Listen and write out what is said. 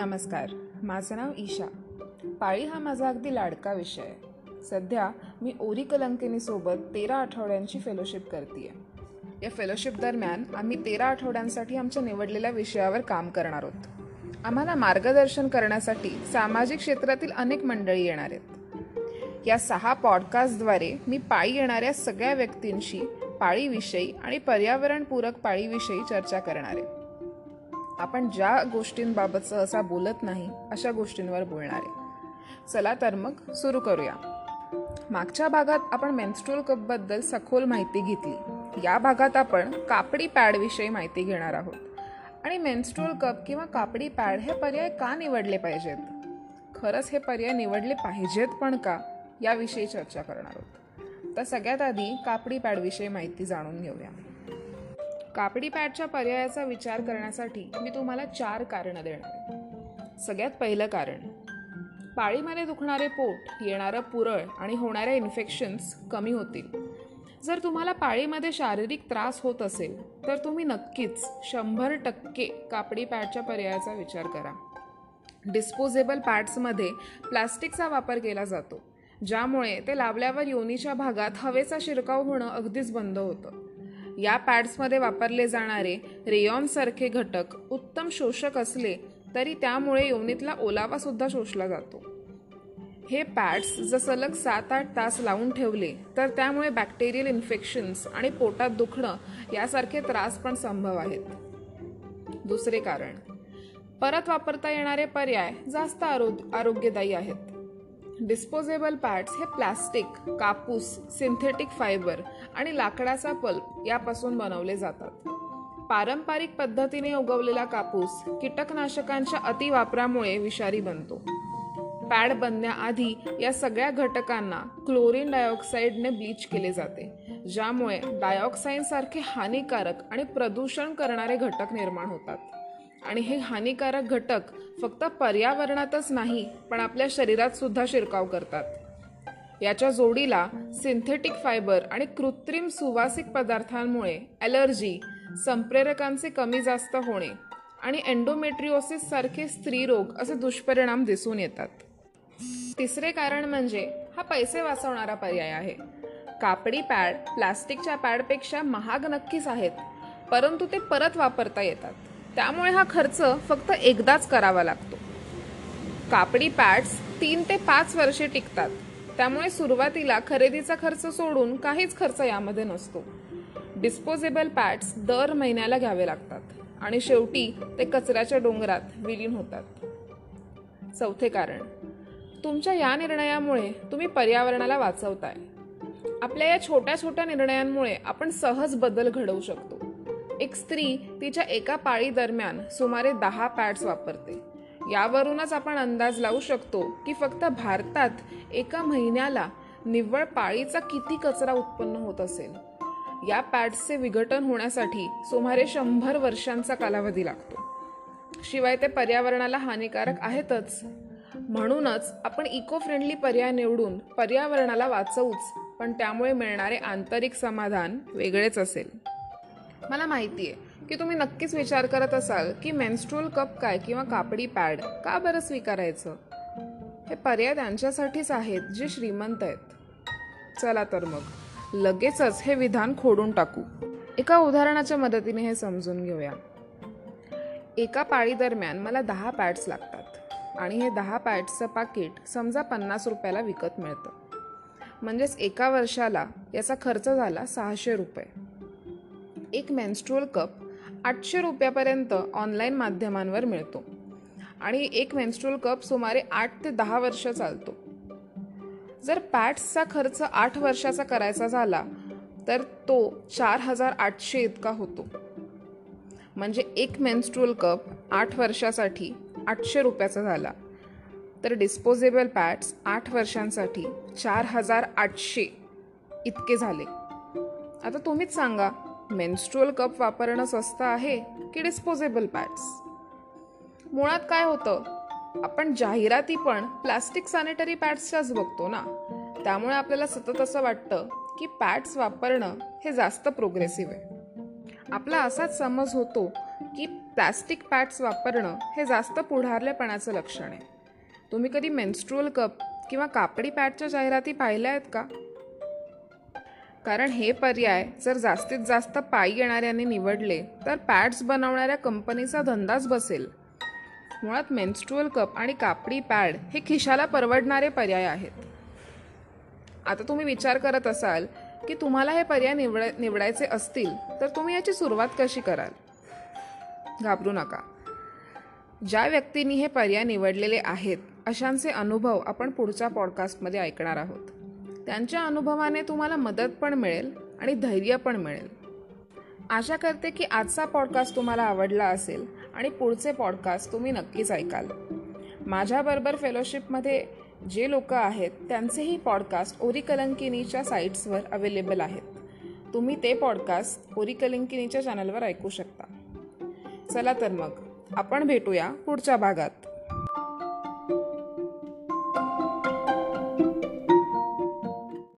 नमस्कार. माझं नाव ईशा. पाळी हा माझा अगदी लाडका विषय. आहे सध्या मी ओरी कलंकिनीसोबत तेरा आठवड्यांची फेलोशिप करते या फेलोशिप दरम्यान आम्ही तेरा आठवड्यांसाठी आमच्या निवडलेल्या विषयावर काम करणार आहोत. आम्हाला मार्गदर्शन करण्यासाठी सामाजिक क्षेत्रातील अनेक मंडळी येणार आहेत. या सहा पॉडकास्टद्वारे मी पाळी येणाऱ्या सगळ्या व्यक्तींशी पाळीविषयी आणि पर्यावरणपूरक पाळीविषयी चर्चा करणार आहे. आपण ज्या गोष्टींबाबत सहसा बोलत नाही अशा गोष्टींवर बोलणार. आहे चला तर मग सुरू करूया. मागच्या भागात आपण मेन्स्ट्रोल कपबद्दल सखोल माहिती घेतली. या भागात आपण कापडी पॅडविषयी माहिती घेणार आहोत. आणि मेन्स्ट्रोल कप किंवा कापडी पॅड हे पर्याय का निवडले पाहिजेत? खरंच हे पर्याय निवडले पाहिजेत पण का? याविषयी चर्चा करणार आहोत. तर सगळ्यात आधी कापडी पॅडविषयी माहिती जाणून घेऊया. कापडी पॅडच्या पर्यायाचा विचार करण्यासाठी मी तुम्हाला चार कारणं देणार आहे. सगळ्यात पहिलं कारण पाळीमध्ये दुखणारे पोट येणारं पुरळ आणि होणाऱ्या इन्फेक्शन्स कमी होतील. जर तुम्हाला पाळीमध्ये शारीरिक त्रास होत असेल तर तुम्ही नक्कीच शंभर टक्के कापडी पॅडच्या पर्यायाचा विचार करा. डिस्पोजेबल पॅड्समध्ये प्लास्टिकचा वापर केला जातो ज्यामुळे ते लावल्यावर योनीच्या भागात हवेचा शिरकाव होणं अगदीच बंद होतं. या पॅड्समध्ये वापरले जाणारे रेयॉनसारखे घटक उत्तम शोषक असले तरी त्यामुळे योनीतला ओलावासुद्धा शोषला जातो. हे पॅड्स जर सलग सात आठ तास लावून ठेवले तर त्यामुळे बॅक्टेरियल इन्फेक्शन्स आणि पोटात दुखणं यासारखे त्रास पण संभव आहेत. दुसरे कारण परत वापरता येणारे पर्याय जास्त आरो आरोग्यदायी आहेत. डिस्पोजेबल पॅड्स हे प्लास्टिक कापूस सिंथेटिक फायबर आणि लाकडाचा पल्प यापासून बनवले जातात. पारंपरिक पद्धतीने उगवलेला कापूस कीटकनाशकांच्या अतिवापरामुळे विषारी बनतो. पॅड बनण्याआधी या सगळ्या घटकांना क्लोरीन डायऑक्साईडने ब्लीच केले जाते ज्यामुळे डायऑक्साईडसारखे हानिकारक आणि प्रदूषण करणारे घटक निर्माण होतात. आणि हे हानिकारक घटक फक्त पर्यावरणातच नाही पण आपल्या शरीरात सुद्धा शिरकाव करतात. याच्या जोडीला सिंथेटिक फायबर आणि कृत्रिम सुवासिक पदार्थांमुळे ॲलर्जी संप्रेरकांचे कमी जास्त होणे आणि एन्डोमेट्रिओसिस सारखे स्त्रीरोग असे दुष्परिणाम दिसून येतात. तिसरे कारण म्हणजे हा पैसे वाचवणारा पर्याय आहे. कापडी पॅड प्लास्टिकच्या पॅडपेक्षा महाग नक्कीच आहेत परंतु ते परत वापरता येतात. त्यामुळे हा खर्च फक्त एकदाच करावा लागतो. कापडी पॅड्स तीन ते पाच वर्षे टिकतात. त्यामुळे सुरुवातीला खरेदीचा खर्च सोडून काहीच खर्च यामध्ये नसतो. डिस्पोजेबल पॅड्स दर महिन्याला घ्यावे लागतात आणि शेवटी ते कचऱ्याच्या डोंगरात विलीन होतात. चौथे कारण तुमच्या या निर्णयामुळे तुम्ही पर्यावरणाला वाचवताय. आपल्या या छोट्या छोट्या निर्णयांमुळे आपण सहज बदल घडवू शकतो. एक स्त्री तिच्या एका पाळी दरम्यान सुमारे दहा पॅड्स वापरते. यावरूनच आपण अंदाज लावू शकतो की फक्त भारतात एका महिन्याला निव्वळ पाळीचा किती कचरा उत्पन्न होत असेल. या पॅड्सचे विघटन होण्यासाठी सुमारे शंभर वर्षांचा कालावधी लागतो. शिवाय ते पर्यावरणाला हानिकारक आहेतच. म्हणूनच आपण इको फ्रेंडली पर्याय निवडून पर्यावरणाला वाचवूच पण त्यामुळे मिळणारे आंतरिक समाधान वेगळेच असेल. मला माहिती आहे की तुम्ही नक्कीच विचार करत असाल की मेन्स्ट्रोल कप काय किंवा कापडी पॅड का बरं स्वीकारायचं? हे पर्याय त्यांच्यासाठीच आहेत जे श्रीमंत आहेत. चला तर मग लगेचच हे विधान खोडून टाकू. एका उदाहरणाच्या मदतीने हे समजून घेऊया. एका पाळी दरम्यान मला दहा पॅड्स लागतात आणि हे दहा पॅड्सचं पाकिट समजा पन्नास रुपयाला विकत मिळतं. म्हणजेच एका वर्षाला याचा खर्च झाला सहाशे रुपये. एक मेन्स्ट्रुअल कप आठशे रुपयापर्यंत ऑनलाईन माध्यमांवर मिळतो. आणि एक मेन्स्ट्रुअल कप सुमारे आठ ते दहा वर्ष चालतो. जर पॅट्सचा खर्च आठ वर्षाचा करायचा झाला तर तो चार हजार आठशे इतका होतो. म्हणजे एक मेन्स्ट्रुअल कप आठ वर्षासाठी आठशे रुपयाचा झाला. तर डिस्पोजेबल पॅड्स आठ वर्षांसाठी चार हजार आठशे इतके झाले. आता तुम्हीच सांगा मेन्स्ट्रोल कप वापरणं स्वस्त आहे की डिस्पोजेबल पॅड्स मुळात काय होतं? आपण जाहिराती पण प्लास्टिक सॅनिटरी पॅड्सच्याच बघतो ना? त्यामुळे आपल्याला सतत असं वाटतं की पॅड्स वापरणं हे जास्त प्रोग्रेसिव्ह आहे. आपला असाच समज होतो की प्लास्टिक पॅड्स वापरणं हे जास्त पुढारलेपणाचं लक्षण आहे. तुम्ही कधी मेन्स्ट्रुअल कप किंवा कापडी पॅडच्या जाहिराती पाहिल्या आहेत का? कारण हे पर्याय जर जास्तीत जास्त पायी येणाऱ्यांनी निवडले तर पॅड्स बनवणाऱ्या कंपनीचा धंदाच बसेल. मुळात मेन्स्ट्रुअल कप आणि कापडी पॅड हे खिशाला परवडणारे पर्याय आहेत. आता तुम्ही विचार करत असाल की तुम्हाला हे पर्याय निवड निवडायचे असतील तर तुम्ही याची सुरुवात कशी कराल? घाबरू नका. ज्या व्यक्तींनी हे पर्याय निवडलेले आहेत अशांचे अनुभव आपण पुढच्या पॉडकास्टमध्ये ऐकणार आहोत. त्यांच्या अनुभवाने तुम्हाला मदत पण मिळेल आणि धैर्य पण मिळेल. आशा करते की आजचा पॉडकास्ट तुम्हाला आवडला असेल आणि पुढचे पॉडकास्ट तुम्ही नक्कीच ऐकाल. माझ्याबरोबर फेलोशिपमध्ये जे लोक आहेत त्यांचेही पॉडकास्ट ओरिकलंकिनीच्या साईट्सवर अवेलेबल आहेत. तुम्ही ते पॉडकास्ट ओरिकलंकिनीच्या चॅनलवर ऐकू शकता. चला तर मग आपण भेटूया पुढच्या भागात.